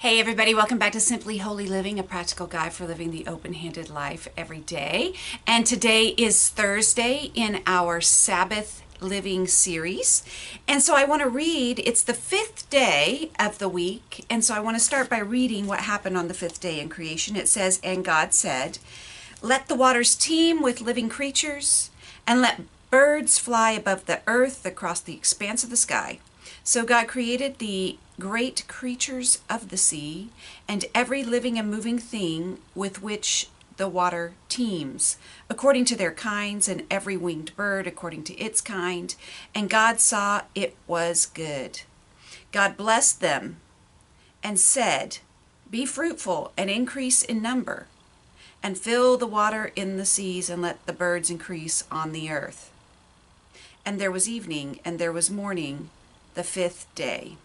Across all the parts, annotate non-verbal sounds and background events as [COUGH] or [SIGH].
Hey, everybody, welcome back to Simply Holy Living, a practical guide for living the open handed life every day. And today is Thursday in our Sabbath living series. And so I want to read, it's the fifth day of the week. And so I want to start by reading what happened on the fifth day in creation. It says, And God said, Let the waters teem with living creatures, and let birds fly above the earth across the expanse of the sky. So God created the great creatures of the sea and every living and moving thing with which the water teems, according to their kinds, and every winged bird according to its kind. And God saw it was good. God blessed them and said, Be fruitful and increase in number, and fill the water in the seas, and let the birds increase on the earth. And there was evening, and there was morning, the fifth day.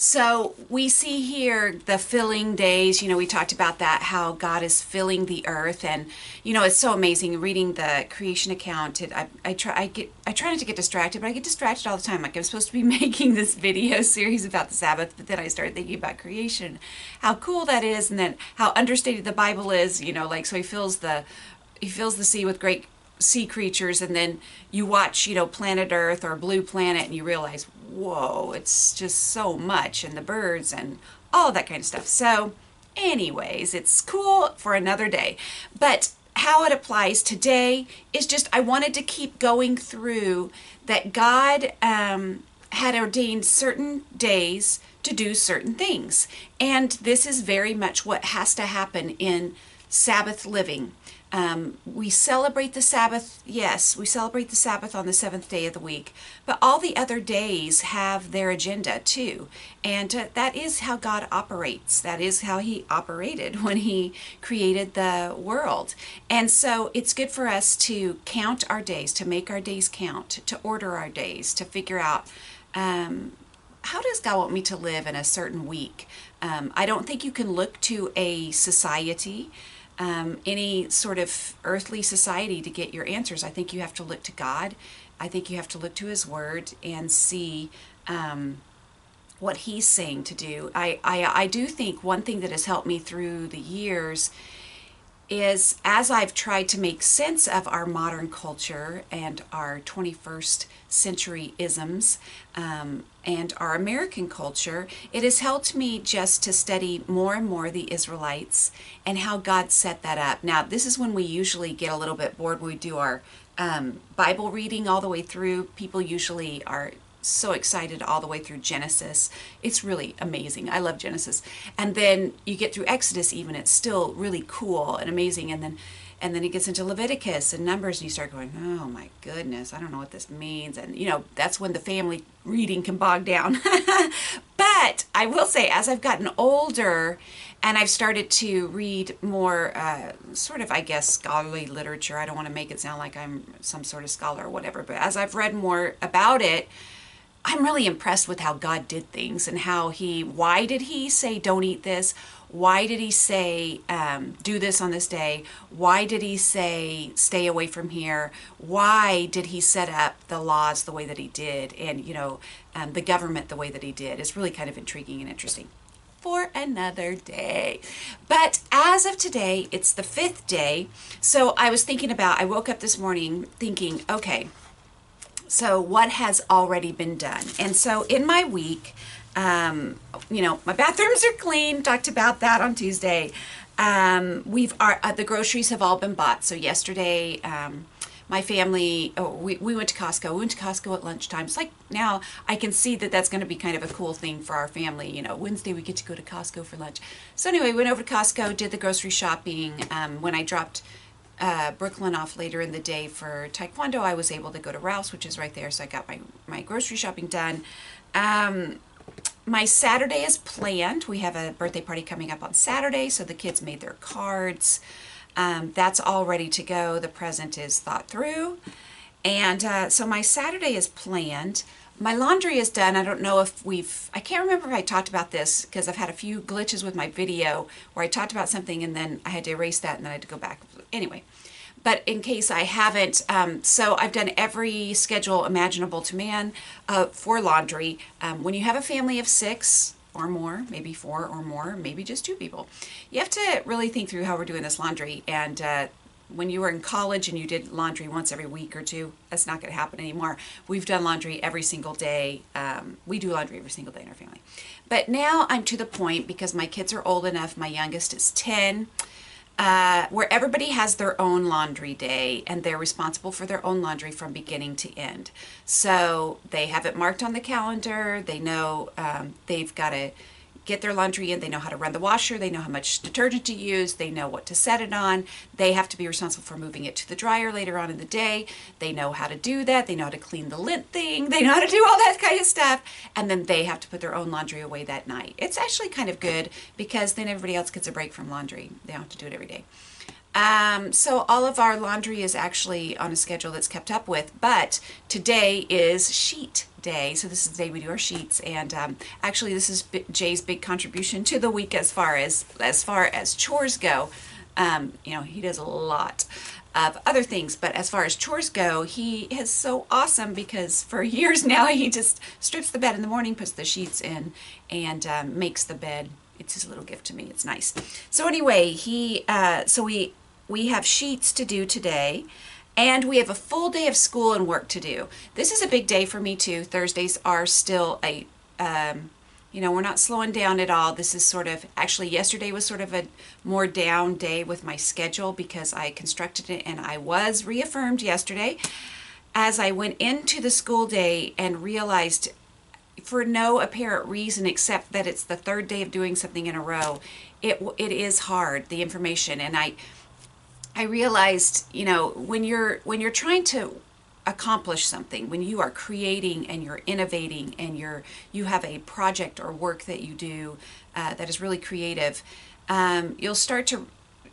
So we see here the filling days. You know, we talked about that, how God is filling the earth, and you know, it's so amazing reading the creation account. It, I, I try, I get, I try not to get distracted, but I get distracted all the time. Like I'm supposed to be [LAUGHS] making this video series about the Sabbath, but then I started thinking about creation, how cool that is, and then how understated the Bible is. You know, like so he fills the, he fills the sea with great sea creatures and then you watch you know planet earth or blue planet and you realize whoa it's just so much and the birds and all that kind of stuff. So anyways it's cool for another day. But how it applies today is just i wanted to keep going through that god um, had ordained certain days to do certain things. And this is very much what has to happen in sabbath living um, we celebrate the Sabbath, yes, we celebrate the Sabbath on the seventh day of the week, but all the other days have their agenda too. And uh, that is how God operates. That is how He operated [LAUGHS] when He created the world. And so it's good for us to count our days, to make our days count, to order our days, to figure out. Um, how does God want me to live in a certain week? Um, I don't think you can look to a society um, any sort of earthly society to get your answers. I think you have to look to God. I think you have to look to His Word and see um, what He's saying to do. I, I, I do think one thing that has helped me through the years is as I've tried to make sense of our modern culture and our 21st century isms um, and our American culture, it has helped me just to study more and more the Israelites and how God set that up. Now, this is when we usually get a little bit bored. We do our um, Bible reading all the way through. People usually are so excited all the way through Genesis. It's really amazing. I love Genesis. And then you get through Exodus even, it's still really cool and amazing. And then and then it gets into Leviticus and Numbers and you start going, "Oh my goodness, I don't know what this means." And you know, that's when the family reading can bog down. [LAUGHS] but I will say as I've gotten older and I've started to read more uh, sort of I guess scholarly literature. I don't want to make it sound like I'm some sort of scholar or whatever, but as I've read more about it, I'm really impressed with how God did things and how He, why did He say, don't eat this? Why did He say, um, do this on this day? Why did He say, stay away from here? Why did He set up the laws the way that He did and, you know, um, the government the way that He did? It's really kind of intriguing and interesting for another day. But as of today, it's the fifth day. So I was thinking about, I woke up this morning thinking, okay, so, what has already been done? And so, in my week, um, you know, my bathrooms are clean. Talked about that on Tuesday. Um, we've our uh, the groceries have all been bought. So yesterday, um, my family oh, we we went to Costco. We went to Costco at lunchtime. It's like now I can see that that's going to be kind of a cool thing for our family. You know, Wednesday we get to go to Costco for lunch. So anyway, went over to Costco, did the grocery shopping. Um, when I dropped uh, Brooklyn off later in the day for Taekwondo, I was able to go to Ralph's, which is right there. So I got my, my grocery shopping done. Um, my Saturday is planned. We have a birthday party coming up on Saturday, so the kids made their cards. Um, that's all ready to go. The present is thought through. And uh, so my Saturday is planned. My laundry is done. I don't know if we've, I can't remember if I talked about this because I've had a few glitches with my video where I talked about something and then I had to erase that and then I had to go back. Anyway, but in case I haven't, um, so I've done every schedule imaginable to man uh, for laundry. Um, when you have a family of six, or more, maybe four or more, maybe just two people. You have to really think through how we're doing this laundry. And uh, when you were in college and you did laundry once every week or two, that's not going to happen anymore. We've done laundry every single day. Um, we do laundry every single day in our family. But now I'm to the point because my kids are old enough. My youngest is 10 uh, where everybody has their own laundry day and they're responsible for their own laundry from beginning to end. So they have it marked on the calendar. They know um, they've got to get their laundry in. They know how to run the washer. They know how much detergent to use. They know what to set it on. They have to be responsible for moving it to the dryer later on in the day. They know how to do that. They know how to clean the lint thing. They know how to do all that kind of stuff. And then they have to put their own laundry away that night. It's actually kind of good because then everybody else gets a break from laundry. They don't have to do it every day. Um, so all of our laundry is actually on a schedule that's kept up with, but today is sheet day. So this is the day we do our sheets, and um, actually this is Jay's big contribution to the week as far as as far as chores go. Um, you know, he does a lot of other things, but as far as chores go, he is so awesome because for [LAUGHS] years now he just strips the bed in the morning, puts the sheets in, and um, makes the bed. It's his little gift to me. It's nice. So anyway, he uh, so we we have sheets to do today and we have a full day of school and work to do. This is a big day for me too. Thursdays are still a, um, you know, we're not slowing down at all. This is sort of, actually yesterday was sort of a more down day with my schedule because I constructed it and I was reaffirmed yesterday as I went into the school day and realized for no apparent reason except that it's the third day of doing something in a row, it, it is hard, the information. And I, I realized, you know, when you're when you're trying to accomplish something, when you are creating and you're innovating and you're you have a project or work that you do uh, that is really creative, um, you'll start to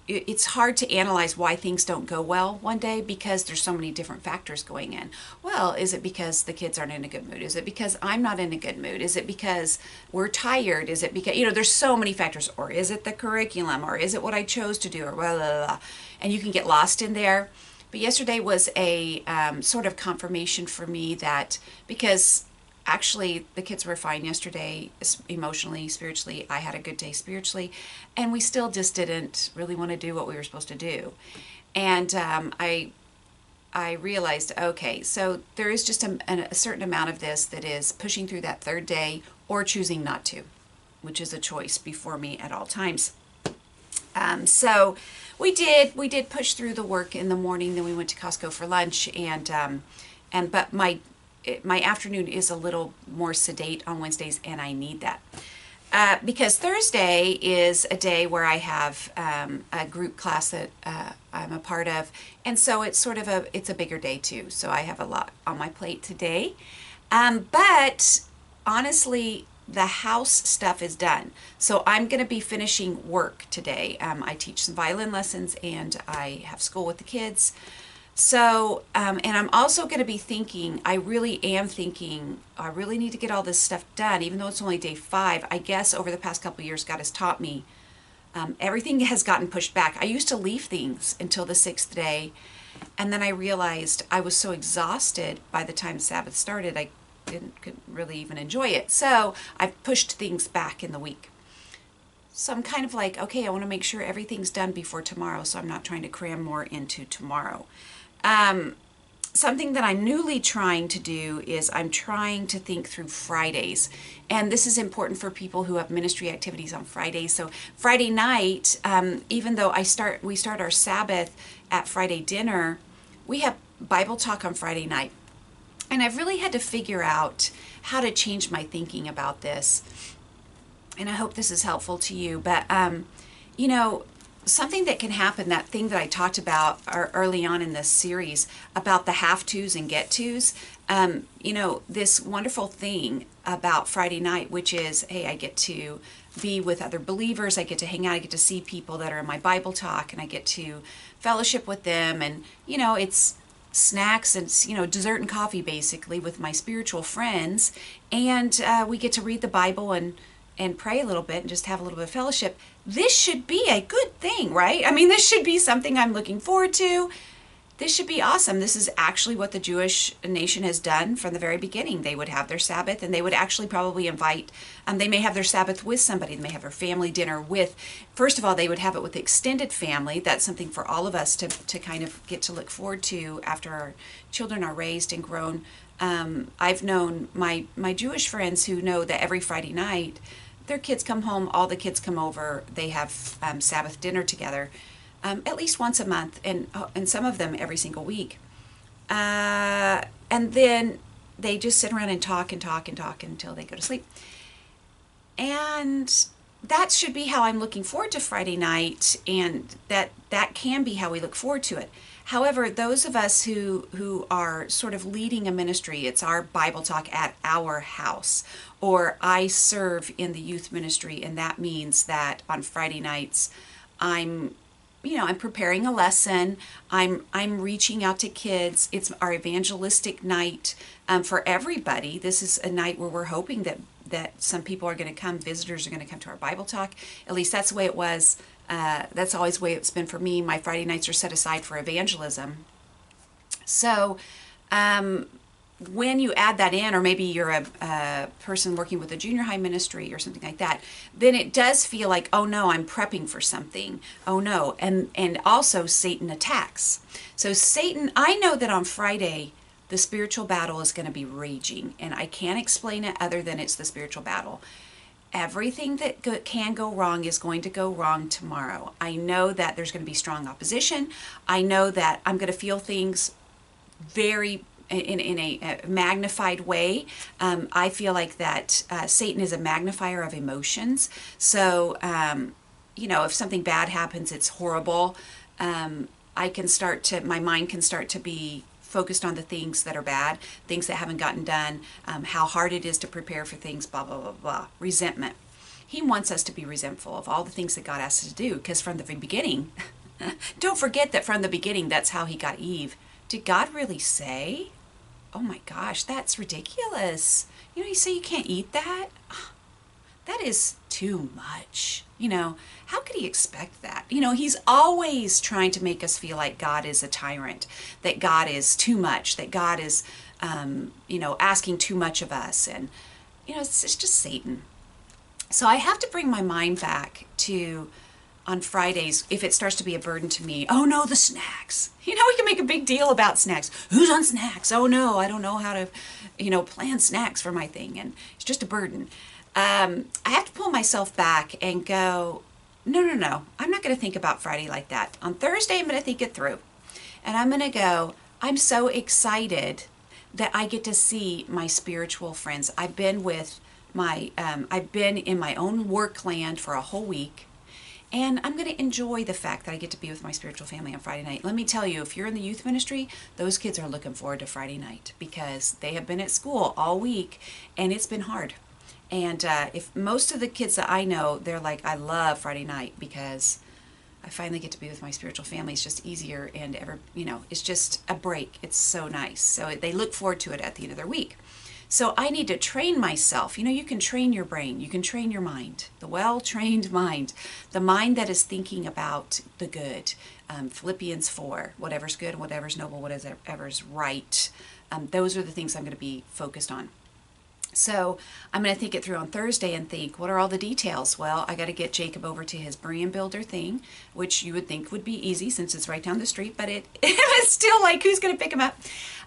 it's hard to analyze why things don't go well one day because there's so many different factors going in. Well, is it because the kids aren't in a good mood? Is it because I'm not in a good mood? Is it because we're tired? Is it because, you know, there's so many factors. Or is it the curriculum? Or is it what I chose to do? Or blah, blah, blah. And you can get lost in there. But yesterday was a um, sort of confirmation for me that because actually the kids were fine yesterday emotionally spiritually. I had a good day spiritually. And we still just didn't really want to do what we were supposed to do. And um, i i realized okay so there is just a, a certain amount of this that is pushing through that third day or choosing not to which is a choice before me at all times. Um, so we did we did push through the work in the morning then we went to costco for lunch and um, and but my it, my afternoon is a little more sedate on Wednesdays, and I need that. Uh, because Thursday is a day where I have um, a group class that uh, I'm a part of, and so it's sort of a it's a bigger day too. So I have a lot on my plate today, um, but honestly, the house stuff is done. So I'm going to be finishing work today. Um, I teach some violin lessons, and I have school with the kids. So, um, and I'm also going to be thinking, I really am thinking, I really need to get all this stuff done, even though it's only day five. I guess over the past couple years, God has taught me um, everything has gotten pushed back. I used to leave things until the sixth day, and then I realized I was so exhausted by the time Sabbath started, I didn't really even enjoy it. So I've pushed things back in the week. So I'm kind of like, okay, I want to make sure everything's done before tomorrow, so I'm not trying to cram more into tomorrow. Um, something that I'm newly trying to do is I'm trying to think through Fridays. And this is important for people who have ministry activities on Fridays. So Friday night, um, even though I start we start our Sabbath at Friday dinner, we have Bible talk on Friday night. And I've really had to figure out how to change my thinking about this. And I hope this is helpful to you. But um, you know, something that can happen, that thing that I talked about early on in this series about the have tos and get tos, um, you know, this wonderful thing about Friday night, which is, hey, I get to be with other believers, I get to hang out, I get to see people that are in my Bible talk, and I get to fellowship with them. And, you know, it's snacks and, you know, dessert and coffee basically with my spiritual friends. And uh, we get to read the Bible and and pray a little bit and just have a little bit of fellowship, this should be a good thing, right? I mean, this should be something I'm looking forward to. this should be awesome. This is actually what the Jewish nation has done from the very beginning. They would have their Sabbath and they would actually probably invite, um, they may have their Sabbath with somebody. They may have their family dinner with, first of all, they would have it with the extended family. That's something for all of us to, to kind of get to look forward to after our children are raised and grown. Um, I've known my, my Jewish friends who know that every Friday night, their kids come home, all the kids come over, they have um, Sabbath dinner together um, at least once a month, and uh, and some of them every single week. Uh, and then they just sit around and talk and talk and talk until they go to sleep. And that should be how I'm looking forward to Friday night, and that that can be how we look forward to it. However, those of us who who are sort of leading a ministry, it's our Bible talk at our house, or I serve in the youth ministry, and that means that on Friday nights, I'm you know i'm preparing a lesson. I'm i'm reaching out to kids. It's our evangelistic night um, for everybody. This is a night where we're hoping that that some people are going to come visitors are going to come to our bible talk. At least that's the way it was uh, that's always the way it's been for me my friday nights are set aside for evangelism so um, when you add that in, or maybe you're a, a, person working with a junior high ministry or something like that, then it does feel like, oh no, I'm prepping for something. Oh no, and and also Satan attacks. So Satan, I know that on Friday the spiritual battle is going to be raging, and I can't explain it other than it's the spiritual battle. Everything that go, can go wrong is going to go wrong tomorrow. I know that there's going to be strong opposition. I know that I'm going to feel things very in, in a, magnified way. Um, I feel like that uh, Satan is a magnifier of emotions. So, um, you know, if something bad happens, it's horrible. Um, I can start to, my mind can start to be focused on the things that are bad, things that haven't gotten done, um, how hard it is to prepare for things, blah, blah, blah, blah. Resentment. He wants us to be resentful of all the things that God asked us to do because from the beginning, [LAUGHS] don't forget that from the beginning, that's how he got Eve. Did God really say? oh my gosh, that's ridiculous. You know, you say you can't eat that? [SIGHS] That is too much. You know, how could he expect that? You know, he's always trying to make us feel like God is a tyrant, that God is too much, that God is, um, you know, asking too much of us. And, you know, it's, it's just Satan. So I have to bring my mind back to on Fridays if it starts to be a burden to me. Oh no, the snacks. [LAUGHS] You know, we can make a big deal about snacks. Who's on snacks? Oh no, I don't know how to, you know, plan snacks for my thing, and it's just a burden. Um, I have to pull myself back and go, no, no, no. I'm not going to think about Friday like that. On Thursday, I'm going to think it through, and I'm going to go. I'm so excited that I get to see my spiritual friends. I've been with my, um, I've been in my own work land for a whole week and I'm going to enjoy the fact that I get to be with my spiritual family on Friday night. Let me tell you, if you're in the youth ministry, those kids are looking forward to Friday night because they have been at school all week and it's been hard. And uh, if most of the kids that I know, they're like, I love Friday night because I finally get to be with my spiritual family. It's just easier and ever, you know, it's just a break. It's so nice. So they look forward to it at the end of their week. So I need to train myself. You know, you can train your brain, you can train your mind, the well trained [LAUGHS] mind, the mind that is thinking about the good. Um, Philippians 4, whatever's good, whatever's noble, whatever's right. Um, those are the things I'm going to be focused on. So I'm going to think it through on Thursday and think, what are all the details? Well, I got to get Jacob over to his Berean Builder thing, which you would think would be easy since it's right down the street, but it [LAUGHS] it's still like, who's going to pick him up?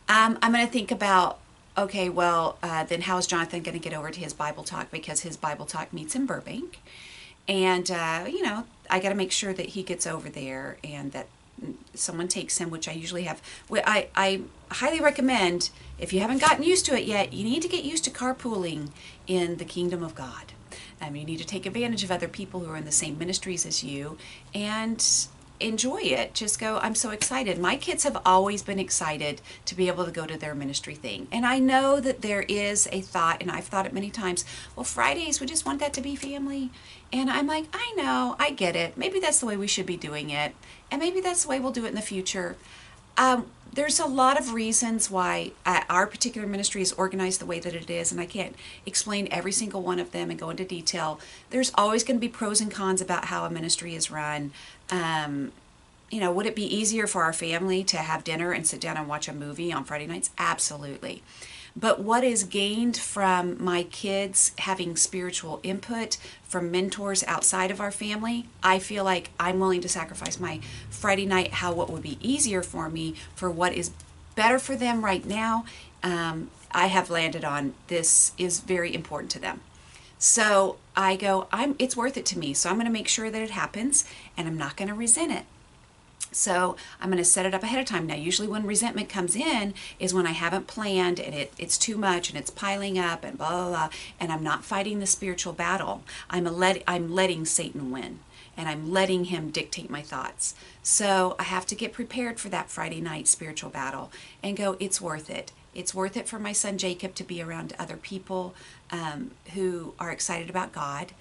Um, I'm going to think about okay, well, uh, then how is Jonathan going to get over to his Bible talk? Because his Bible talk meets in Burbank. And, uh, you know, I got to make sure that he gets over there and that someone takes him, which I usually have. I, I highly recommend, if you haven't gotten used to it yet, you need to get used to carpooling in the kingdom of God. Um, you need to take advantage of other people who are in the same ministries as you and enjoy it. Just go, I'm so excited. My kids have always been excited to be able to go to their ministry thing. And I know that there is a thought, and I've thought it many times, well, Fridays, we just want that to be family. And I'm like, I know, I get it. Maybe that's the way we should be doing it. And maybe that's the way we'll do it in the future. Um, there's a lot of reasons why uh, our particular ministry is organized the way that it is, and I can't explain every single one of them and go into detail. There's always going to be pros and cons about how a ministry is run. Um, you know, would it be easier for our family to have dinner and sit down and watch a movie on Friday nights? Absolutely. But what is gained from my kids having spiritual input from mentors outside of our family, I feel like I'm willing to sacrifice my Friday night, how what would be easier for me for what is better for them right now. Um, I have landed on this is very important to them. So I go, I'm it's worth it to me. So I'm going to make sure that it happens and I'm not going to resent it. So I'm going to set it up ahead of time. Now, usually when resentment comes in is when I haven't planned and it, it's too much and it's piling up and blah, blah, blah, and I'm not fighting the spiritual battle. I'm, a let, I'm letting Satan win and I'm letting him dictate my thoughts. So I have to get prepared for that Friday night spiritual battle and go, it's worth it. It's worth it for my son Jacob to be around other people um, who are excited about God.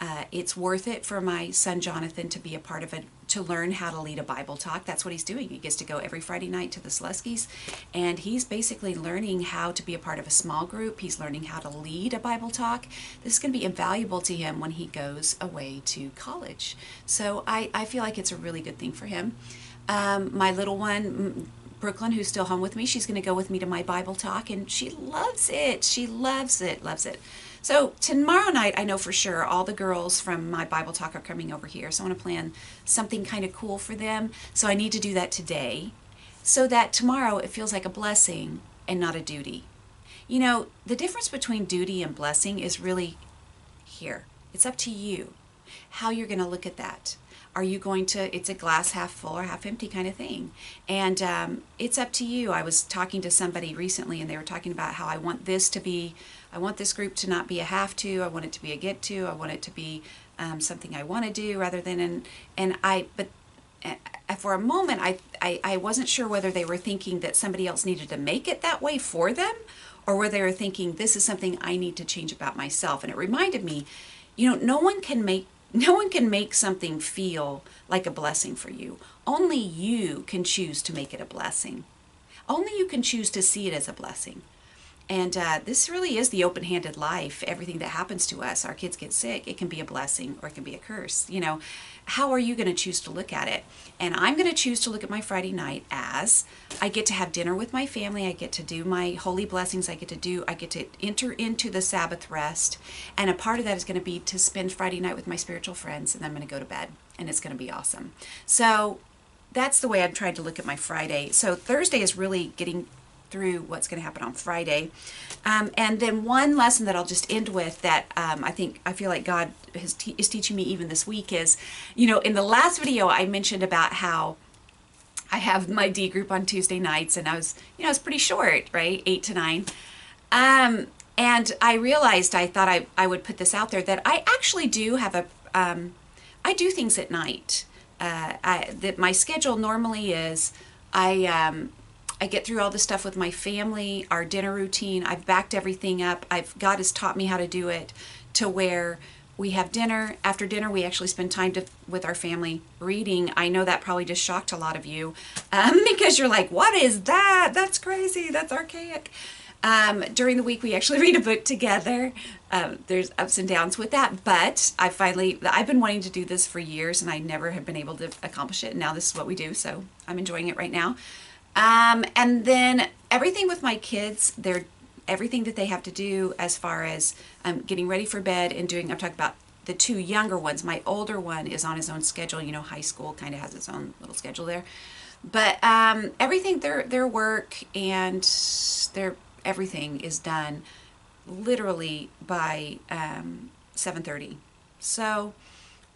Uh, it's worth it for my son Jonathan to be a part of a to learn how to lead a Bible talk. That's what he's doing. He gets to go every Friday night to the Sluskies, and he's basically learning how to be a part of a small group. He's learning how to lead a Bible talk. This is going to be invaluable to him when he goes away to college. So I, I feel like it's a really good thing for him. Um, my little one, Brooklyn, who's still home with me, she's going to go with me to my Bible talk, and she loves it. She loves it, loves it. So tomorrow night, I know for sure all the girls from my Bible talk are coming over here. So I want to plan something kind of cool for them. So I need to do that today so that tomorrow it feels like a blessing and not a duty. You know, the difference between duty and blessing is really here. It's up to you how you're going to look at that. Are you going to, it's a glass half full or half empty kind of thing. And um, it's up to you. I was talking to somebody recently and they were talking about how I want this to be I want this group to not be a have to. I want it to be a get to. I want it to be um, something I want to do rather than an and I. But uh, for a moment, I, I I wasn't sure whether they were thinking that somebody else needed to make it that way for them, or whether they were thinking this is something I need to change about myself. And it reminded me, you know, no one can make no one can make something feel like a blessing for you. Only you can choose to make it a blessing. Only you can choose to see it as a blessing. And uh, this really is the open handed life. Everything that happens to us, our kids get sick, it can be a blessing or it can be a curse. You know, how are you going to choose to look at it? And I'm going to choose to look at my Friday night as I get to have dinner with my family. I get to do my holy blessings. I get to do, I get to enter into the Sabbath rest. And a part of that is going to be to spend Friday night with my spiritual friends. And then I'm going to go to bed. And it's going to be awesome. So that's the way I'm trying to look at my Friday. So Thursday is really getting through what's going to happen on Friday. Um, and then one lesson that I'll just end with that um, I think I feel like God is, te- is teaching me even this week is, you know, in the last video I mentioned about how I have my D group on Tuesday nights and I was, you know, it's pretty short, right? Eight to nine. Um, and I realized I thought I, I would put this out there that I actually do have a, um, I do things at night. Uh, I, that my schedule normally is I um, I get through all the stuff with my family, our dinner routine. I've backed everything up. I've God has taught me how to do it to where we have dinner. After dinner, we actually spend time to, with our family reading. I know that probably just shocked a lot of you um, [LAUGHS] because you're like, what is that? That's crazy. That's archaic. Um, during the week, we actually [LAUGHS] read a book together. Um, there's ups and downs with that, but I finally, I've been wanting to do this for years and I never have been able to accomplish it. And now this is what we do. So I'm enjoying it right now. Um, and then everything with my kids, they're everything that they have to do as far as um, getting ready for bed and doing. I'm talking about the two younger ones. My older one is on his own schedule. You know, high school kind of has its own little schedule there. But um, everything, their their work and their everything is done literally by um, 7:30. So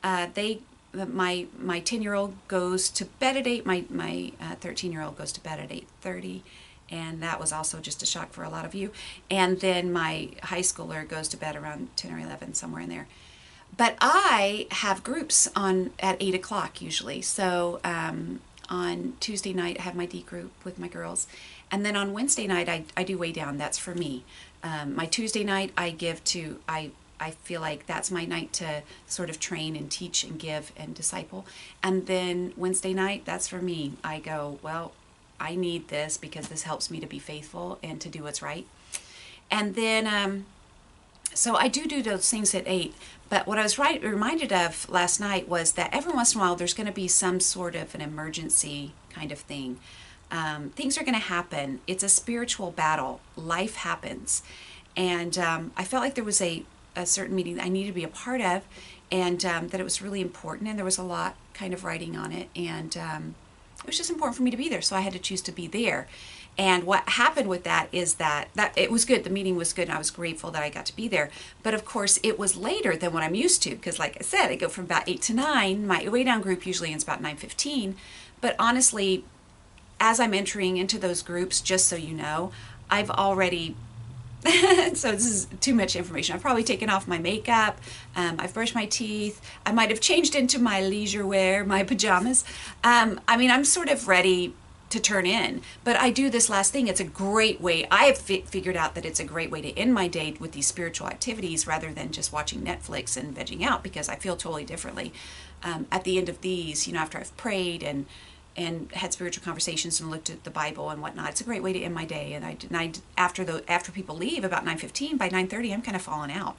uh, they my my 10 year old goes to bed at 8 my my 13 uh, year old goes to bed at 8.30 and that was also just a shock for a lot of you. And then my high schooler goes to bed around 10 or 11 somewhere in there. But i have groups on at 8 o'clock usually. So um, on tuesday night i have my d group with my girls. And then on wednesday night i, I do way down. That's for me. Um, my tuesday night i give to i I feel like that's my night to sort of train and teach and give and disciple. And then Wednesday night, that's for me. I go, well, I need this because this helps me to be faithful and to do what's right. And then um, so I do do those things at eight. But what I was right, reminded of last night was that every once in a while there's going to be some sort of an emergency kind of thing. Um, things are going to happen. It's a spiritual battle. Life happens. And um, I felt like there was a, a certain meeting that I needed to be a part of and um, that it was really important. And there was a lot kind of writing on it. And um, it was just important for me to be there. So I had to choose to be there. And what happened with that is that that it was good. The meeting was good, and I was grateful that I got to be there. But of course, it was later than what I'm used to because, like I said, I go from about eight to nine. My way down group usually ends about nine fifteen. But honestly, as I'm entering into those groups, just so you know, I've already [LAUGHS] so this is too much information. I've probably taken off my makeup. Um, I've brushed my teeth. I might have changed into my leisure wear, my pajamas. Um, I mean, I'm sort of ready to turn in. But I do this last thing. It's a great way. I have fi- figured out that it's a great way to end my day with these spiritual activities rather than just watching Netflix and vegging out because I feel totally differently um, at the end of these. You know, after I've prayed and and had spiritual conversations and looked at the Bible and whatnot. It's a great way to end my day. And I, and I after the after people leave about nine fifteen, by nine thirty, I'm kind of falling out.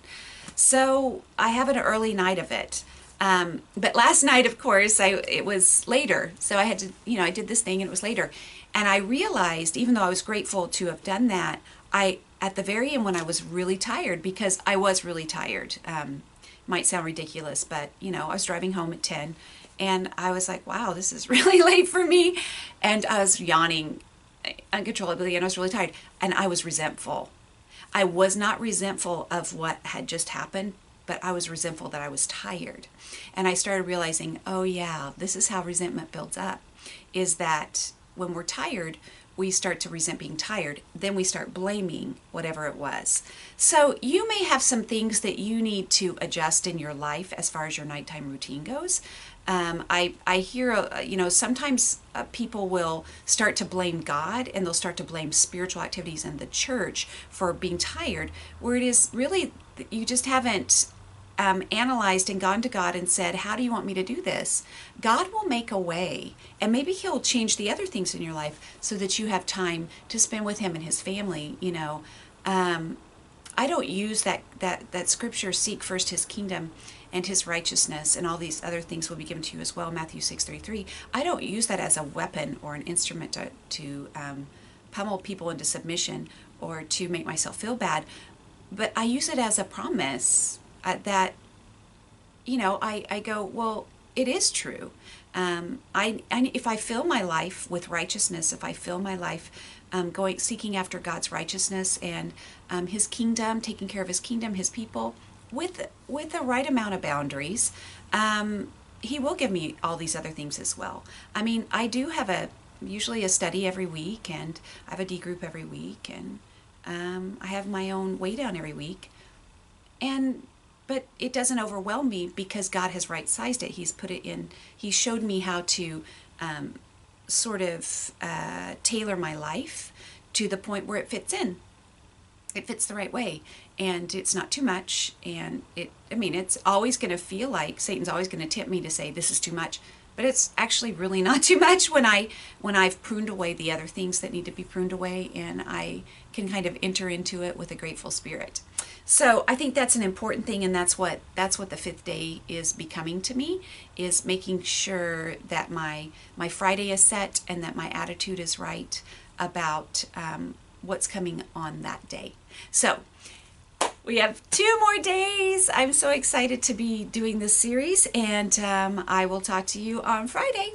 So I have an early night of it. Um, but last [LAUGHS] night, of course, I it was later, so I had to, you know, I did this thing and it was later, and I realized, even though I was grateful to have done that, I at the very end when I was really tired because I was really tired. Um, might sound ridiculous, but you know, I was driving home at ten and I was like, wow, this is [LAUGHS] really late for me. And I was yawning uncontrollably and I was really tired. And I was resentful. I was not resentful of what had just happened, but I was resentful that I was tired. And I started realizing, oh, yeah, this is how resentment builds up is that when we're tired, we start to resent being tired. Then we start blaming whatever it was. So you may have some things that you need to adjust in your life as far as your nighttime routine goes. Um, I, I hear, uh, you know, sometimes uh, people will start to blame God and they'll start to blame spiritual activities in the church for being tired, where it is really, you just haven't um, analyzed and gone to God and said, How do you want me to do this? God will make a way. And maybe He'll change the other things in your life so that you have time to spend with Him and His family. You know, um, I don't use that, that, that scripture, seek first His kingdom and his righteousness and all these other things will be given to you as well matthew 6.33 i don't use that as a weapon or an instrument to, to um, pummel people into submission or to make myself feel bad but i use it as a promise uh, that you know I, I go well it is true. Um, I, I if i fill my life with righteousness if i fill my life um, going seeking after god's righteousness and um, his kingdom taking care of his kingdom his people with with the right amount of boundaries, um, he will give me all these other things as well. I mean, I do have a usually a study every week, and I have a D group every week, and um, I have my own way down every week, and but it doesn't overwhelm me because God has right sized it. He's put it in. He showed me how to um, sort of uh, tailor my life to the point where it fits in it fits the right way and it's not too much and it i mean it's always going to feel like satan's always going to tempt me to say this is too much but it's actually really [LAUGHS] not too much when i when i've pruned away the other things that need to be pruned away and i can kind of enter into it with a grateful spirit. So i think that's an important thing and that's what that's what the fifth day is becoming to me is making sure that my my friday is set and that my attitude is right about um, what's coming on that day. So, we have two more days. I'm so excited to be doing this series, and um, I will talk to you on Friday.